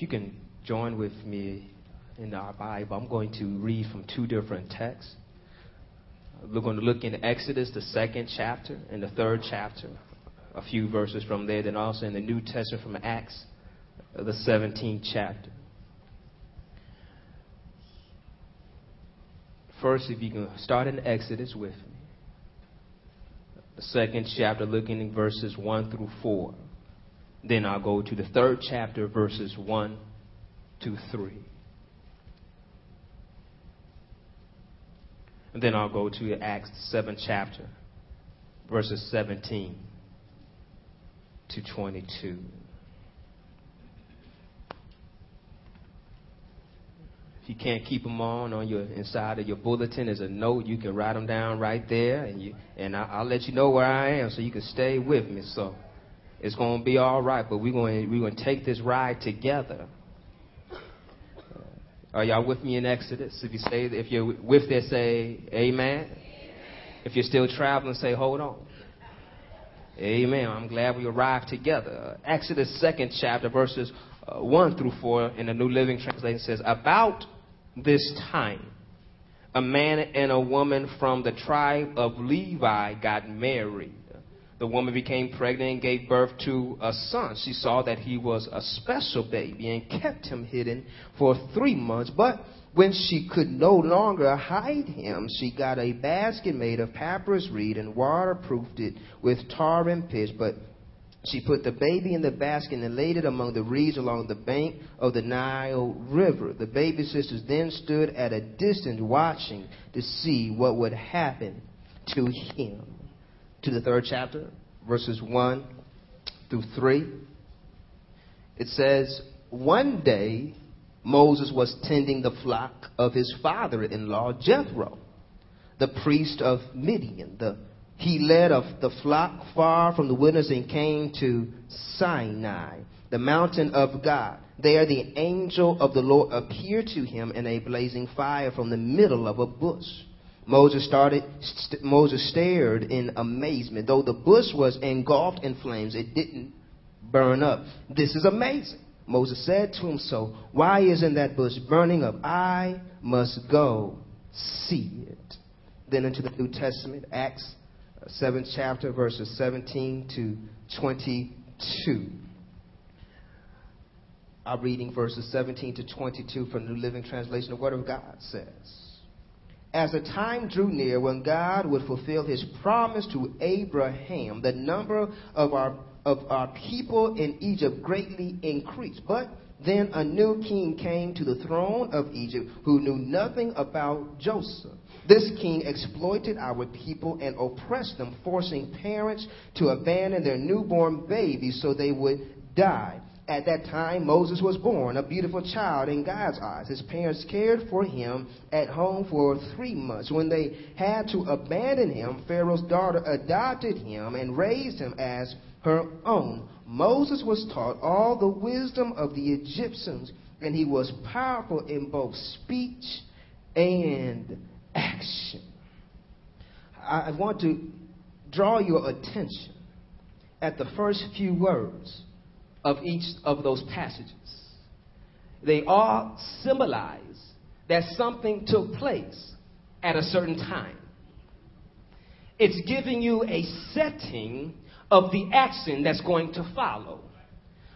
If you can join with me in our Bible, I'm going to read from two different texts. We're going to look in Exodus, the second chapter, and the third chapter, a few verses from there, then also in the New Testament from Acts, uh, the 17th chapter. First, if you can start in Exodus with me, the second chapter, looking in verses 1 through 4. Then I'll go to the third chapter, verses 1 to 3. And then I'll go to Acts, the seventh chapter, verses 17 to 22. If you can't keep them on on your inside of your bulletin as a note, you can write them down right there, and you and I, I'll let you know where I am so you can stay with me. So it's going to be all right, but we're going we're going to take this ride together. Are y'all with me in Exodus? If you say, if you're with there, say amen. amen. If you're still traveling, say hold on. Amen. I'm glad we arrived together. Exodus second chapter, verses uh, one through four in the New Living Translation says, about this time, a man and a woman from the tribe of Levi got married the woman became pregnant and gave birth to a son. She saw that he was a special baby and kept him hidden for three months. But when she could no longer hide him, she got a basket made of papyrus reed and waterproofed it with tar and pitch. But she put the baby in the basket and laid it among the reeds along the bank of the Nile River. The baby sisters then stood at a distance watching to see what would happen to him to the third chapter, verses 1 through 3. It says, One day Moses was tending the flock of his father in law, Jethro, the priest of Midian. The, he led of the flock far from the wilderness and came to Sinai, the mountain of God. There the angel of the Lord appeared to him in a blazing fire from the middle of a bush. Moses started, st- Moses stared in amazement. Though the bush was engulfed in flames, it didn't burn up. This is amazing. Moses said to himself, Why isn't that bush burning up? I must go see it. Then into the New Testament, Acts 7th uh, chapter, verses 17 to 22. I'm reading verses 17 to 22 from the New Living Translation. The Word of God says, as the time drew near when God would fulfill his promise to Abraham, the number of our, of our people in Egypt greatly increased. But then a new king came to the throne of Egypt who knew nothing about Joseph. This king exploited our people and oppressed them, forcing parents to abandon their newborn babies so they would die. At that time, Moses was born, a beautiful child in God's eyes. His parents cared for him at home for three months. When they had to abandon him, Pharaoh's daughter adopted him and raised him as her own. Moses was taught all the wisdom of the Egyptians, and he was powerful in both speech and action. I want to draw your attention at the first few words of each of those passages. They all symbolize that something took place at a certain time. It's giving you a setting of the action that's going to follow.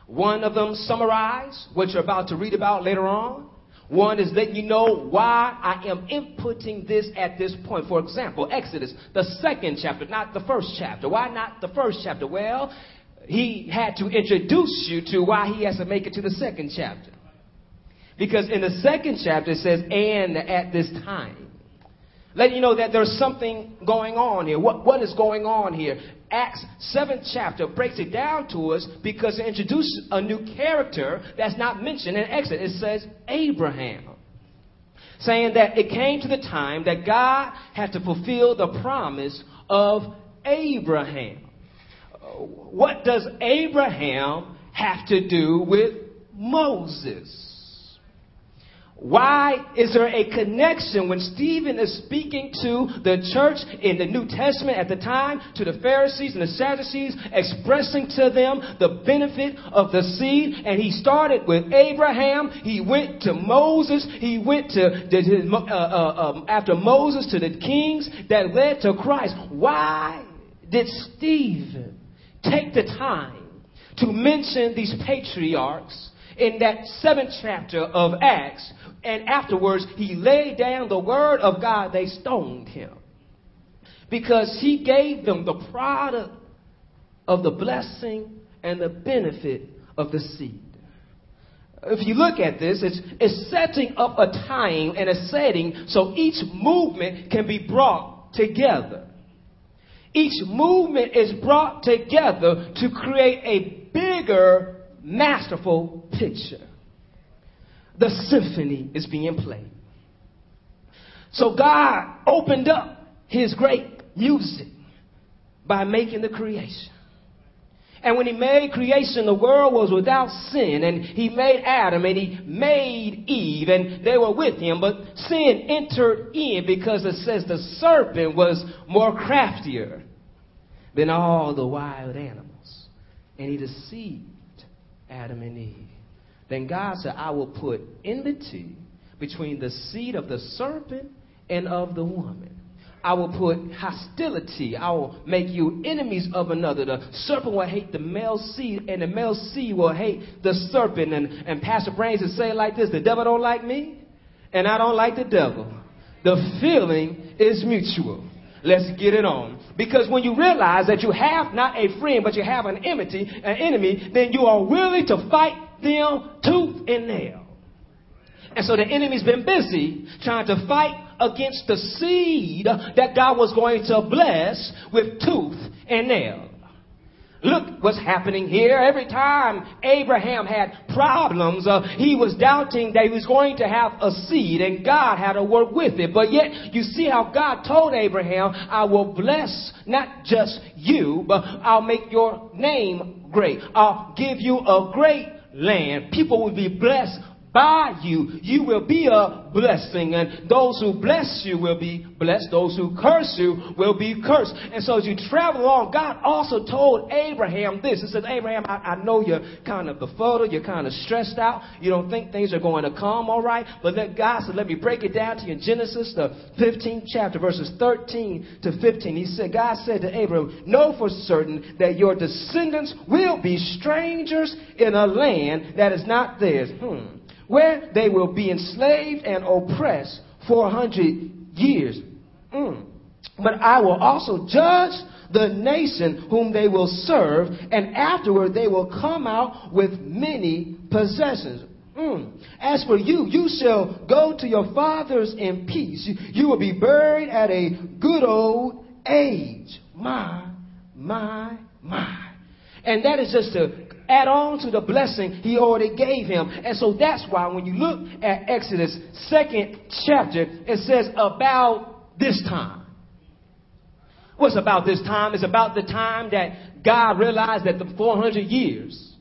One of them summarize what you're about to read about later on. One is letting you know why I am inputting this at this point. For example, Exodus, the second chapter, not the first chapter. Why not the first chapter? Well, he had to introduce you to why he has to make it to the second chapter. Because in the second chapter it says, and at this time. Letting you know that there's something going on here. What, what is going on here? Acts 7th chapter breaks it down to us because it introduces a new character that's not mentioned in Exodus. It says Abraham. Saying that it came to the time that God had to fulfill the promise of Abraham what does Abraham have to do with Moses? Why is there a connection when Stephen is speaking to the church in the New Testament at the time, to the Pharisees and the Sadducees, expressing to them the benefit of the seed? And he started with Abraham, he went to Moses, he went to, uh, uh, um, after Moses to the kings that led to Christ. Why did Stephen take the time to mention these patriarchs in that seventh chapter of Acts and afterwards he laid down the word of God, they stoned him. Because he gave them the product of the blessing and the benefit of the seed. If you look at this, it's, it's setting up a time and a setting so each movement can be brought together. Each movement is brought together to create a bigger, masterful picture the symphony is being played. So God opened up his great music by making the creation. And when he made creation, the world was without sin. And he made Adam and he made Eve and they were with him. But sin entered in because it says the serpent was more craftier than all the wild animals. And he deceived Adam and Eve. Then God said, I will put enmity between the seed of the serpent and of the woman. I will put hostility. I will make you enemies of another. The serpent will hate the male seed, and the male seed will hate the serpent. And, and Pastor Brains would say like this The devil don't like me, and I don't like the devil. The feeling is mutual. Let's get it on. Because when you realize that you have not a friend, but you have an enmity, an enemy, then you are willing to fight them tooth and nail. And so the enemy's been busy trying to fight against the seed that God was going to bless with tooth and nail. Look what's happening here. Every time Abraham had problems, uh, he was doubting that he was going to have a seed and God had to work with it. But yet, you see how God told Abraham, I will bless not just you, but I'll make your name great. I'll give you a great land. People will be blessed by you. You will be a blessing. And those who bless you will be blessed. Those who curse you will be cursed. And so as you travel along, God also told Abraham this. He said, Abraham, I, I know you're kind of befuddled. You're kind of stressed out. You don't think things are going to come all right. But let God said, let me break it down to you in Genesis, the 15th chapter, verses 13 to 15. He said, God said to Abraham, know for certain that your descendants will be strangers in a land that is not theirs. Hmm where they will be enslaved and oppressed for a hundred years. Mm. But I will also judge the nation whom they will serve, and afterward they will come out with many possessions. Mm. As for you, you shall go to your fathers in peace. You will be buried at a good old age. My, my, my. And that is just a add on to the blessing he already gave him. And so that's why when you look at Exodus second chapter, it says about this time. What's about this time? It's about the time that God realized that the 400 years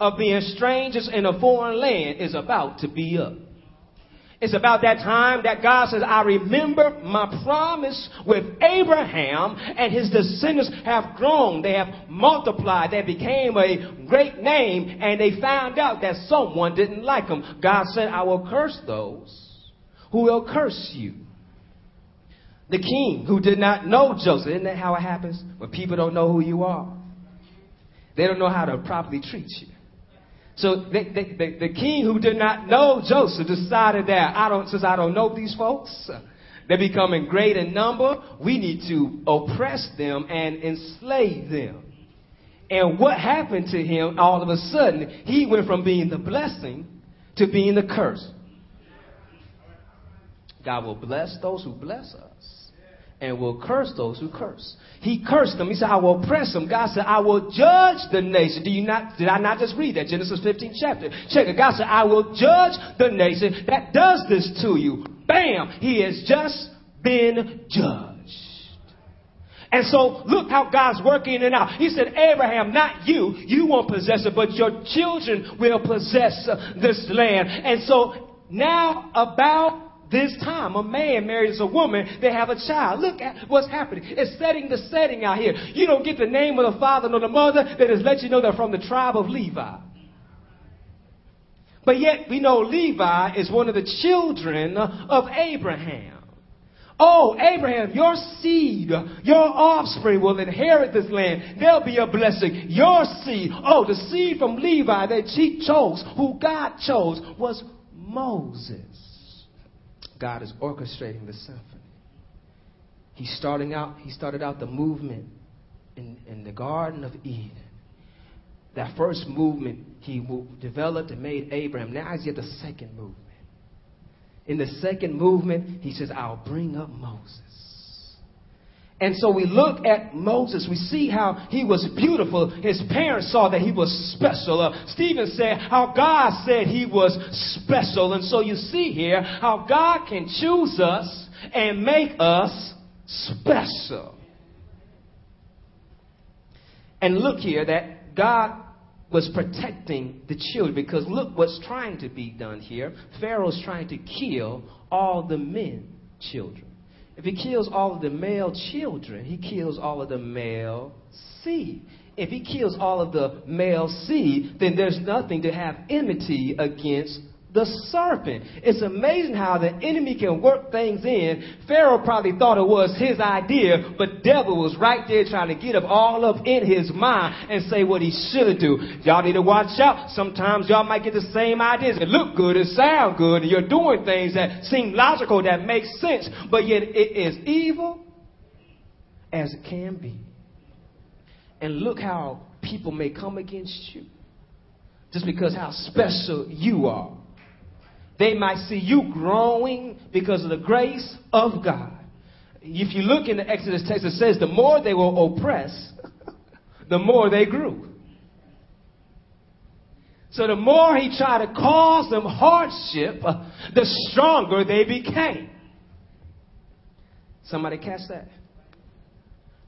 of being strangers in a foreign land is about to be up. It's about that time that God says, I remember my promise with Abraham and his descendants have grown. They have multiplied. They became a great name and they found out that someone didn't like them. God said, I will curse those who will curse you. The king who did not know Joseph. Isn't that how it happens? When people don't know who you are. They don't know how to properly treat you. So the, the, the, king who did not know Joseph decided that I don't, since I don't know these folks, they're becoming great in number. We need to oppress them and enslave them. And what happened to him all of a sudden? He went from being the blessing to being the curse. God will bless those who bless us and will curse those who curse. He cursed them. He said, I will oppress them. God said, I will judge the nation. Do you not, did I not just read that? Genesis 15 chapter. Check it. God said, I will judge the nation that does this to you. Bam! He has just been judged. And so look how God's working it out. He said, Abraham, not you. You won't possess it, but your children will possess this land. And so now about this time, a man marries a woman, they have a child. Look at what's happening. It's setting the setting out here. You don't get the name of the father nor the mother, they just let you know they're from the tribe of Levi. But yet we know Levi is one of the children of Abraham. Oh, Abraham, your seed, your offspring will inherit this land. There'll be a blessing. Your seed, oh, the seed from Levi that he chose, who God chose, was Moses. God is orchestrating the symphony. He's starting out, he started out the movement in, in the Garden of Eden. That first movement he developed and made Abraham. Now he's at the second movement. In the second movement, he says, I'll bring up Moses. And so we look at Moses. We see how he was beautiful. His parents saw that he was special. Uh, Stephen said how God said he was special. And so you see here how God can choose us and make us special. And look here that God was protecting the children because look what's trying to be done here. Pharaoh's trying to kill all the men children. If he kills all of the male children, he kills all of the male seed. If he kills all of the male seed, then there's nothing to have enmity against the serpent. It's amazing how the enemy can work things in. Pharaoh probably thought it was his idea, but devil was right there trying to get up all up in his mind and say what he should do. Y'all need to watch out. Sometimes y'all might get the same ideas. It look good, it sound good, and you're doing things that seem logical, that make sense, but yet it is evil as it can be. And look how people may come against you just because how special you are. They might see you growing because of the grace of God. If you look in the Exodus text, it says the more they were oppressed, the more they grew. So the more he tried to cause them hardship, the stronger they became. Somebody catch that?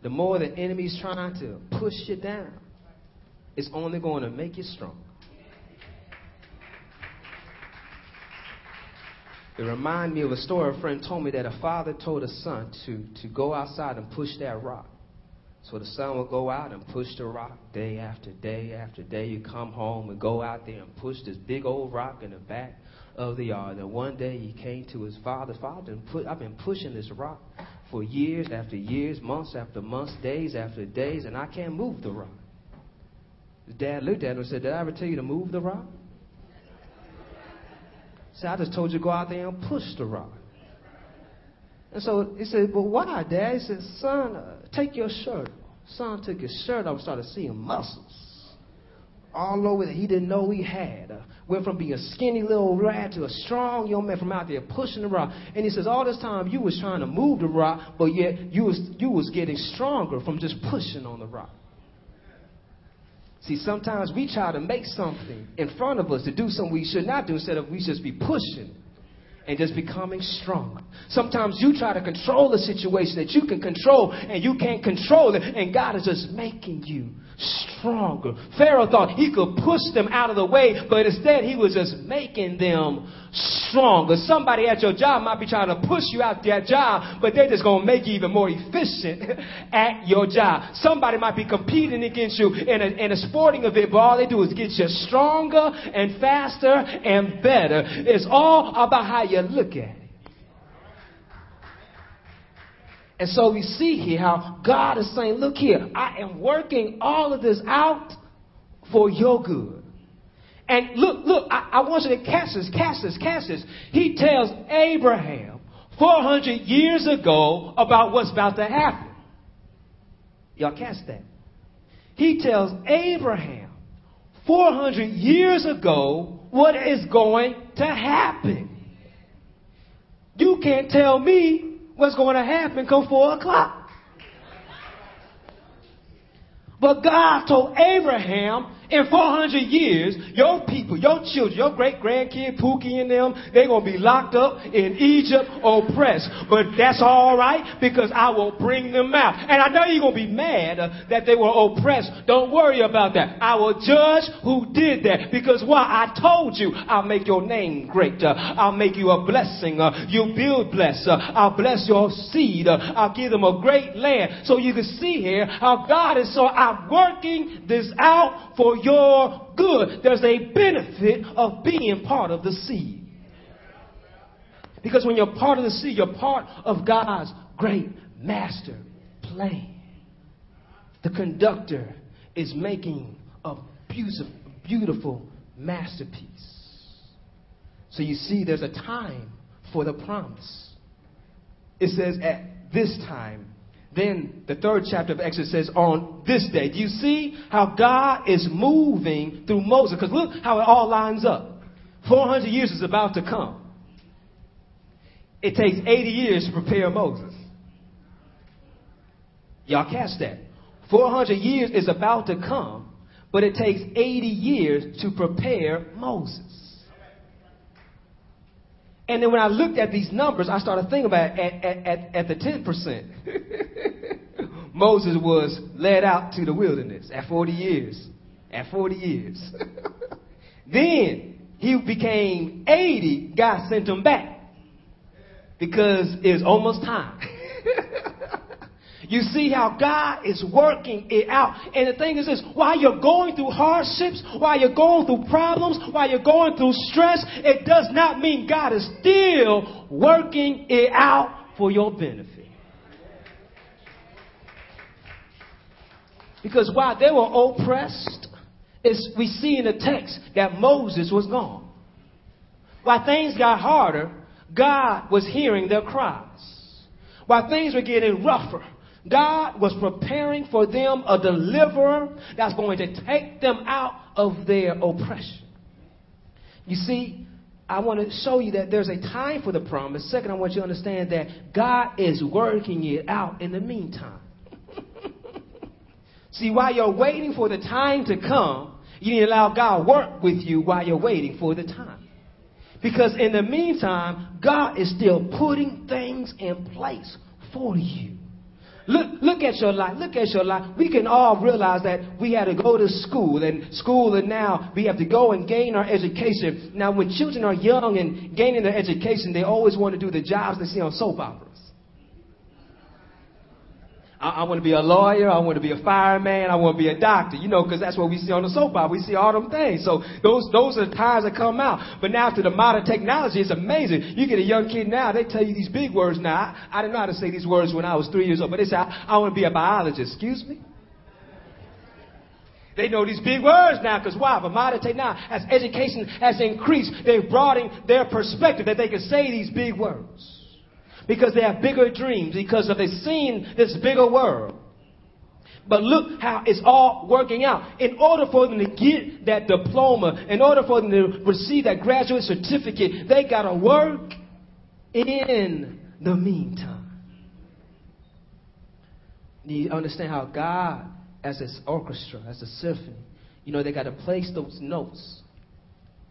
The more the enemy's trying to push you down, it's only going to make you stronger. It reminded me of a story a friend told me that a father told a son to, to go outside and push that rock. So the son would go out and push the rock day after day after day. You come home and go out there and push this big old rock in the back of the yard. And one day he came to his father. Father, I've been pushing this rock for years after years, months after months, days after days, and I can't move the rock. His dad looked at him and said, Did I ever tell you to move the rock? See, I just told you to go out there and push the rock. And so he said, Well, why, Dad? He said, Son, uh, take your shirt. Son took his shirt off and started seeing muscles all over that he didn't know he had. Uh, went from being a skinny little lad to a strong young man from out there pushing the rock. And he says, all this time you was trying to move the rock, but yet you was, you was getting stronger from just pushing on the rock. See, sometimes we try to make something in front of us to do something we should not do instead of we just be pushing and just becoming strong. Sometimes you try to control a situation that you can control and you can't control it, and God is just making you stronger. Pharaoh thought he could push them out of the way, but instead he was just making them stronger. Somebody at your job might be trying to push you out that job, but they're just going to make you even more efficient at your job. Somebody might be competing against you in a, in a sporting event, but all they do is get you stronger and faster and better. It's all about how you look at it. And so we see here how God is saying, Look here, I am working all of this out for your good. And look, look, I, I want you to catch this, catch this, catch this. He tells Abraham 400 years ago about what's about to happen. Y'all catch that? He tells Abraham 400 years ago what is going to happen. You can't tell me what's going to happen come 4 o'clock. But God told Abraham In 400 years, your people, your children, your great grandkid, Pookie and them, they're going to be locked up in Egypt, oppressed. But that's all right because I will bring them out. And I know you're going to be mad that they were oppressed. Don't worry about that. I will judge who did that because why? I told you I'll make your name great. I'll make you a blessing. You'll build bless. I'll bless your seed. I'll give them a great land. So you can see here how God is so I'm working this out for your good. There's a benefit of being part of the seed. Because when you're part of the seed, you're part of God's great master plan. The conductor is making a beautiful, beautiful masterpiece. So you see, there's a time for the promise. It says, at this time, then the third chapter of Exodus says, on this day. Do you see how God is moving through Moses? Because look how it all lines up. 400 years is about to come. It takes 80 years to prepare Moses. Y'all catch that? 400 years is about to come, but it takes 80 years to prepare Moses. And then when I looked at these numbers, I started thinking about at, at, at, at the 10%. Moses was led out to the wilderness at 40 years. At 40 years. then he became 80, God sent him back because it's almost time. You see how God is working it out. And the thing is this, while you're going through hardships, while you're going through problems, while you're going through stress, it does not mean God is still working it out for your benefit. Because while they were oppressed, we see in the text that Moses was gone. While things got harder, God was hearing their cries. While things were getting rougher, God was preparing for them a deliverer that's going to take them out of their oppression. You see, I want to show you that there's a time for the promise. Second, I want you to understand that God is working it out in the meantime. See, while you're waiting for the time to come, you need to allow God work with you while you're waiting for the time. Because in the meantime, God is still putting things in place for you. Look, look at your life. Look at your life. We can all realize that we had to go to school and school and now we have to go and gain our education. Now, when children are young and gaining their education, they always want to do the jobs they see on soap operas. I, I want to be a lawyer. I want to be a fireman. I want to be a doctor. You know, because that's what we see on the soap opera. We see all them things. So those those are the times that come out. But now to the modern technology, it's amazing. You get a young kid now, they tell you these big words now. I, I didn't know how to say these words when I was three years old, but they say I, I want to be a biologist. Excuse me. They know these big words now because why? But modern technology, as education has increased, they've broadened their perspective that they can say these big words because they have bigger dreams, because they've seen this bigger world. But look how it's all working out. In order for them to get that diploma, in order for them to receive that graduate certificate, they got to work in the meantime. You understand how God, as an orchestra, as a symphony, you know, they got to place those notes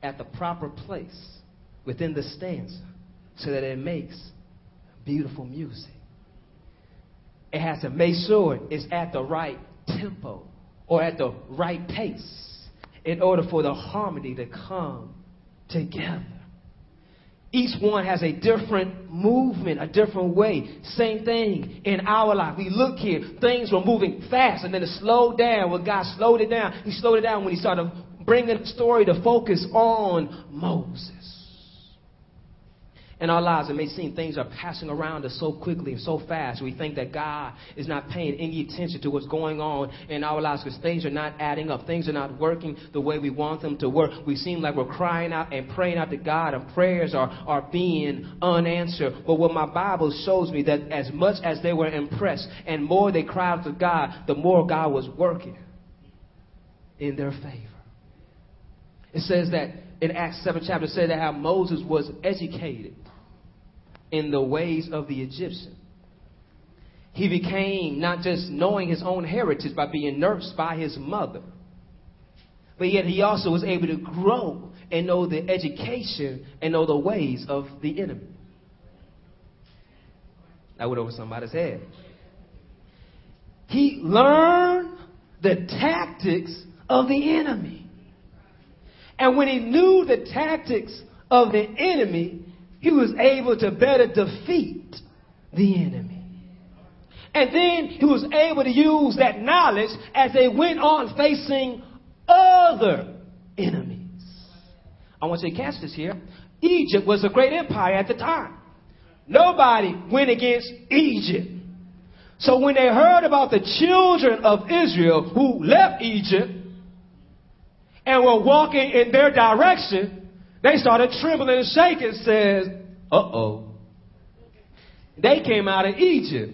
at the proper place within the stanza so that it makes beautiful music. It has to make sure it's at the right tempo or at the right pace in order for the harmony to come together. Each one has a different movement, a different way. Same thing in our life. We look here, things were moving fast and then it slowed down. Well, God slowed it down. He slowed it down when He started bringing the story to focus on Moses in our lives, it may seem things are passing around us so quickly and so fast. We think that God is not paying any attention to what's going on in our lives because things are not adding up. Things are not working the way we want them to work. We seem like we're crying out and praying out to God, and prayers are, are being unanswered. But what my Bible shows me that as much as they were impressed and more they cried out to God, the more God was working in their favor. It says that in Acts 7 chapter, it says that how Moses was educated in the ways of the Egyptian. He became not just knowing his own heritage by being nursed by his mother, But yet he also was able to grow and know the education and know the ways of the enemy. I went over somebody's head. He learned the tactics of the enemy. And when he knew the tactics of the enemy, he was able to better defeat the enemy. And then he was able to use that knowledge as they went on facing other enemies. I want you to catch this here. Egypt was a great empire at the time. Nobody went against Egypt. So when they heard about the children of Israel who left Egypt and were walking in their direction, they started trembling and shaking, says, uh-oh. They came out of Egypt.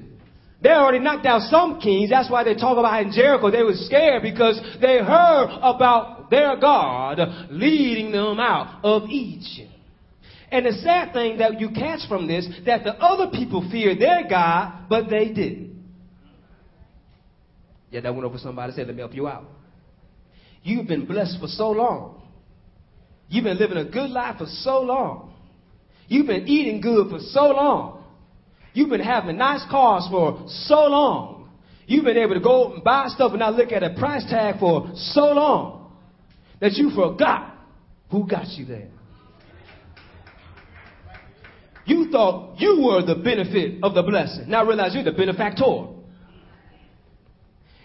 They already knocked out some kings. That's why they talk about in Jericho. They were scared because they heard about their God leading them out of Egypt. And the sad thing that you catch from this, that the other people feared their God, but they didn't. Yeah, that went over somebody said, let me help you out. You've been blessed for so long. You've been living a good life for so long. You've been eating good for so long. You've been having nice cars for so long. You've been able to go and buy stuff and not look at a price tag for so long that you forgot who got you there. You thought you were the benefit of the blessing. Now realize you're the benefactor.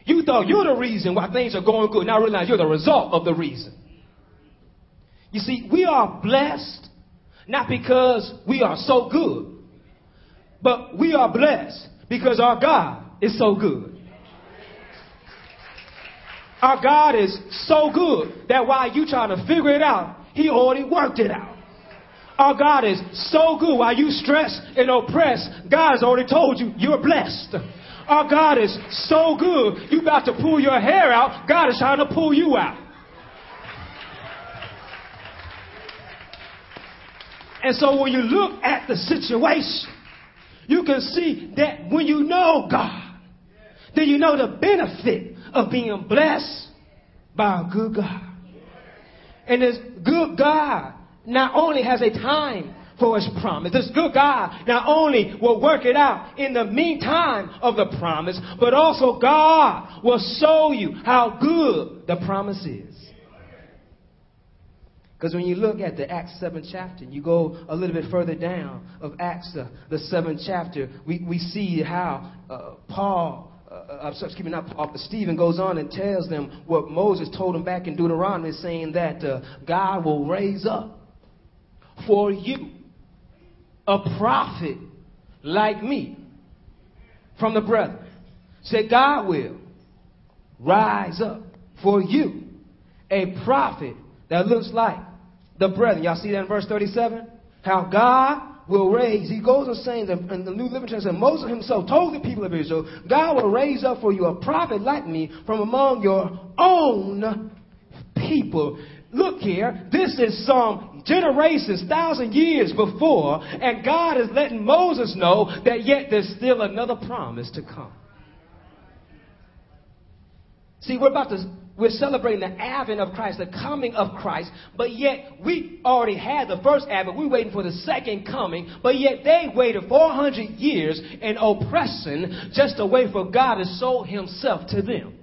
You thought you're the reason why things are going good. Now realize you're the result of the reason. You see, we are blessed not because we are so good, but we are blessed because our God is so good. Our God is so good that while you trying to figure it out, He already worked it out. Our God is so good while you stress and oppress, God has already told you you're blessed. Our God is so good, you about to pull your hair out, God is trying to pull you out. And so when you look at the situation, you can see that when you know God, then you know the benefit of being blessed by a good God. And this good God not only has a time for his promise. This good God not only will work it out in the meantime of the promise, but also God will show you how good the promise is. Because when you look at the Acts 7 chapter, you go a little bit further down of Acts, uh, the 7th chapter, we, we see how uh, Paul, uh, uh excuse me, not Paul, but Stephen goes on and tells them what Moses told them back in Deuteronomy, saying that uh, God will raise up for you a prophet like me from the brethren. Say, God will rise up for you a prophet that looks like the brethren. Y'all see that in verse 37? How God will raise, he goes and saying in the New Living Translation, Moses himself told the people of Israel, God will raise up for you a prophet like me from among your own people. Look here, this is some generations, thousand years before, and God is letting Moses know that yet there's still another promise to come. See, we're about to we're celebrating the advent of Christ, the coming of Christ, but yet we already had the first advent. We're waiting for the second coming, but yet they waited 400 years in oppression just to wait for God to show himself to them.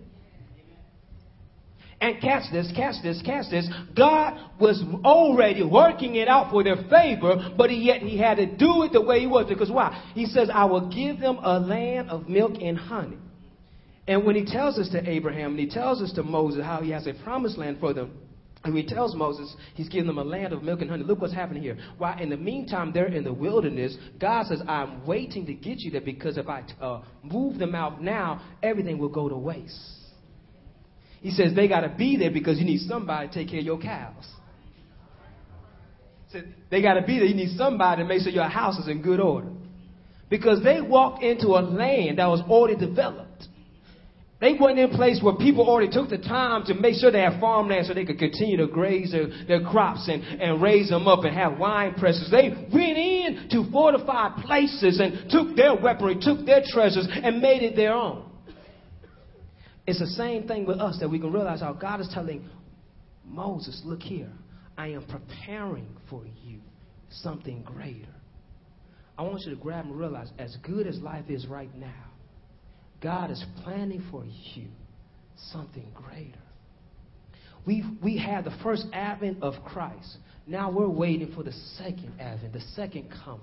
And catch this, catch this, catch this. God was already working it out for their favor, but yet he had to do it the way he was. Because why? He says, I will give them a land of milk and honey. And when he tells us to Abraham and he tells us to Moses how he has a promised land for them, and he tells Moses he's giving them a land of milk and honey. Look what's happening here. Why, in the meantime, they're in the wilderness. God says, I'm waiting to get you there because if I uh, move them out now, everything will go to waste. He says they got to be there because you need somebody to take care of your cows. Said they got to be there. You need somebody to make sure your house is in good order. Because they walked into a land that was already developed. They weren't in place where people already took the time to make sure they had farmland so they could continue to graze their, their crops and, and raise them up and have wine presses. They went in to fortified places and took their weaponry, took their treasures, and made it their own. It's the same thing with us that we can realize how God is telling Moses, look here. I am preparing for you something greater. I want you to grab and realize as good as life is right now, God is planning for you something greater. we we had the first advent of Christ. Now we're waiting for the second advent, the second coming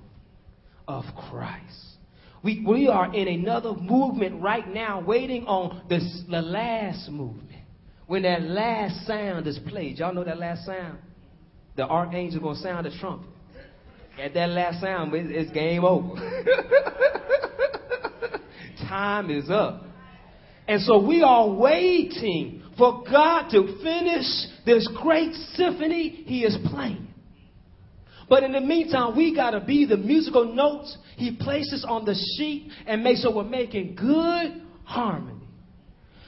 of Christ. We, we are in another movement right now, waiting on this, the last movement. When that last sound is played. Y'all know that last sound? The archangel going to sound the trumpet. At that last sound, it's game over. Time is up. And so we are waiting for God to finish this great symphony He is playing. But in the meantime, we got to be the musical notes He places on the sheet and make sure we're making good harmony.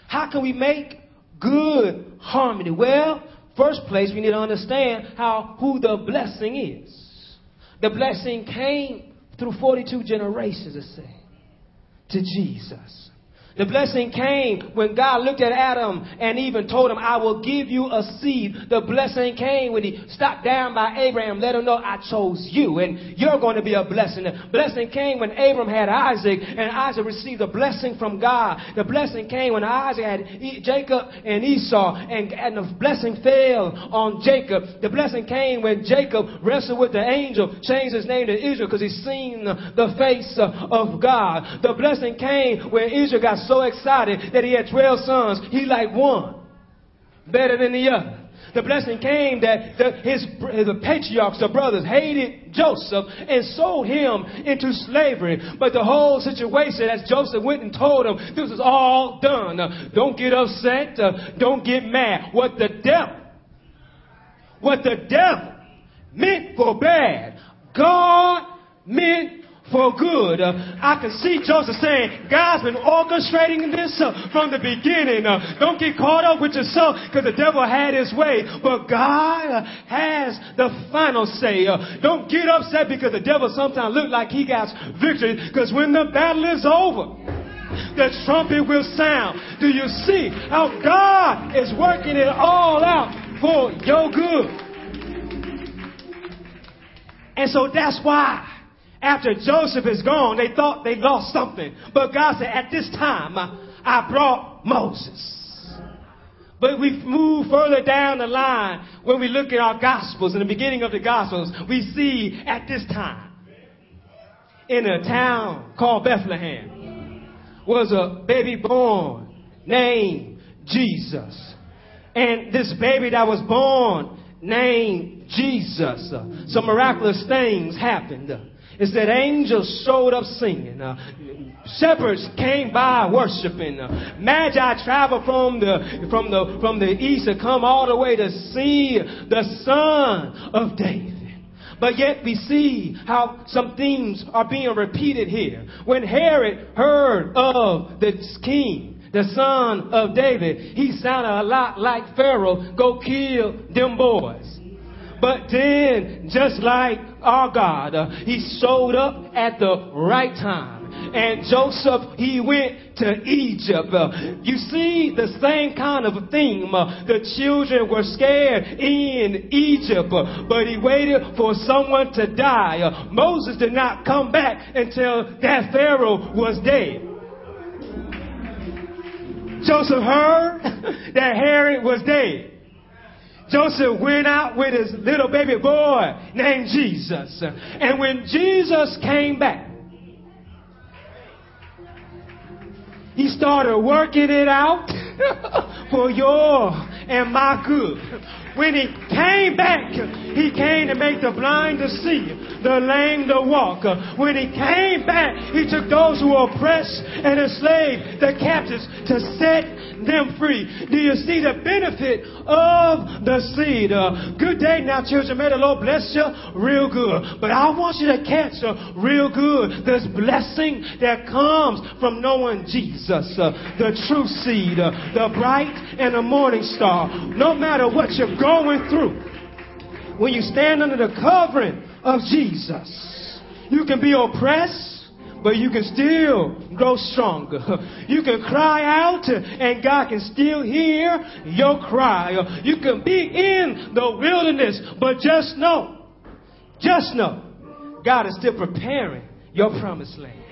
How can we make good harmony? Well, first place, we need to understand how who the blessing is. The blessing came through 42 generations, it said, to Jesus. The blessing came when God looked at Adam and even told him, I will give you a seed. The blessing came when he stopped down by Abraham, let him know I chose you and you're going to be a blessing. The blessing came when Abram had Isaac and Isaac received a blessing from God. The blessing came when Isaac had Jacob and Esau and, and the blessing fell on Jacob. The blessing came when Jacob wrestled with the angel, changed his name to Israel because he's seen the face of God. The blessing came when Israel got so excited that he had 12 sons. He liked one better than the other. The blessing came that the, his, the patriarchs, the brothers, hated Joseph and sold him into slavery. But the whole situation, as Joseph went and told them, this is all done. Uh, don't get upset. Uh, don't get mad. What the devil, what the devil meant for bad, God meant for good. I can see Joseph saying, God's been orchestrating this uh, from the beginning. Uh, don't get caught up with yourself because the devil had his way. But God uh, has the final say. Don't get upset because the devil sometimes look like he got victory because when the battle is over, the trumpet will sound. Do you see how God is working it all out for your good? And so that's why after Joseph is gone, they thought they lost something. But God said, at this time, I brought Moses. But we move further down the line when we look at our gospels, in the beginning of the gospels, we see at this time, in a town called Bethlehem, was a baby born named Jesus. And this baby that was born named Jesus, some miraculous things happened. It that angels showed up singing. Uh, shepherds came by worshiping. Uh, Magi traveled from the, from, the, from the east to come all the way to see the son of David. But yet we see how some themes are being repeated here. When Herod heard of the king, the son of David, he sounded a lot like Pharaoh, go kill them boys. But then, just like our God, uh, he showed up at the right time. And Joseph, he went to Egypt. Uh, you see the same kind of theme. Uh, the children were scared in Egypt, but he waited for someone to die. Moses did not come back until that Pharaoh was dead. Joseph heard that Herod was dead. Joseph went out with his little baby boy named Jesus. And when Jesus came back, he started working it out for your and my good. When he came back, he came to make the blind to see, the lame to walk. When he came back, he took those who were oppressed and enslaved, the captives, to set them free. Do you see the benefit of the seed? Uh, good day now, children. May the Lord bless you real good. But I want you to catch uh, real good this blessing that comes from knowing Jesus, uh, the true seed, the bright and the morning star. No matter what you're going through, when you stand under the covering of Jesus, you can be oppressed but you can still grow stronger. You can cry out and God can still hear your cry. You can be in the wilderness, but just know, just know, God is still preparing your promised land.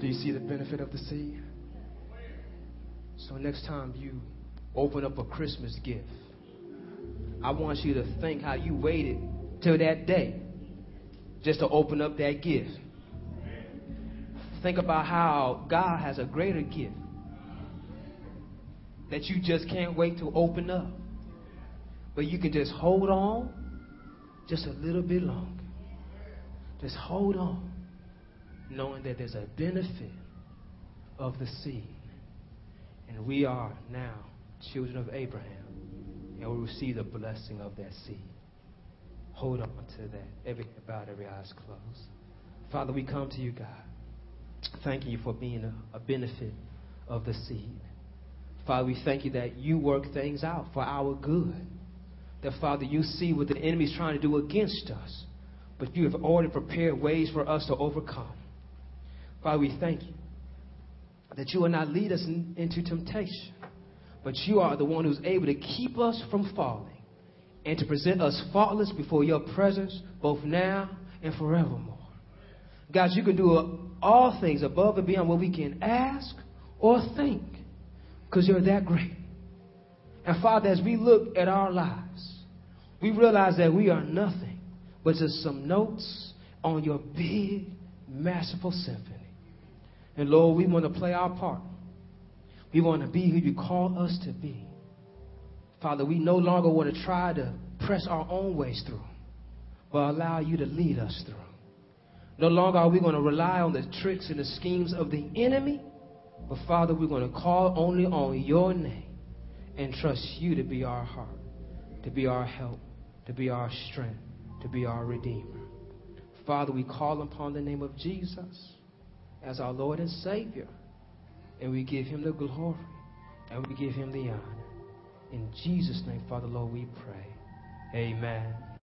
Do you see the benefit of the seed? So next time you open up a Christmas gift, I want you to think how you waited till that day just to open up that gift. Think about how God has a greater gift that you just can't wait to open up. But you can just hold on just a little bit longer. Just hold on, knowing that there's a benefit of the seed. And we are now children of Abraham, and we receive the blessing of that seed. Hold on to that. Every about every eyes closed. Father, we come to you, God. Thanking you for being a, a benefit of the seed. Father, we thank you that you work things out for our good. That, Father, you see what the enemy is trying to do against us, but you have already prepared ways for us to overcome. Father, we thank you that you will not lead us in, into temptation, but you are the one who's able to keep us from falling and to present us faultless before your presence, both now and forevermore. God, you can do uh, all things above and beyond what we can ask or think because you're that great. And Father, as we look at our lives, we realize that we are nothing but just some notes on your big, masterful symphony. And Lord, we want to play our part. We want to be who you call us to be. Father, we no longer want to try to press our own ways through, but allow you to lead us through. No longer are we going to rely on the tricks and the schemes of the enemy, but Father, we're going to call only on your name and trust you to be our heart, to be our help, to be our strength, to be our Redeemer. Father, we call upon the name of Jesus as our Lord and Savior, and we give him the glory and we give him the honor. In Jesus' name, Father, Lord, we pray. Amen.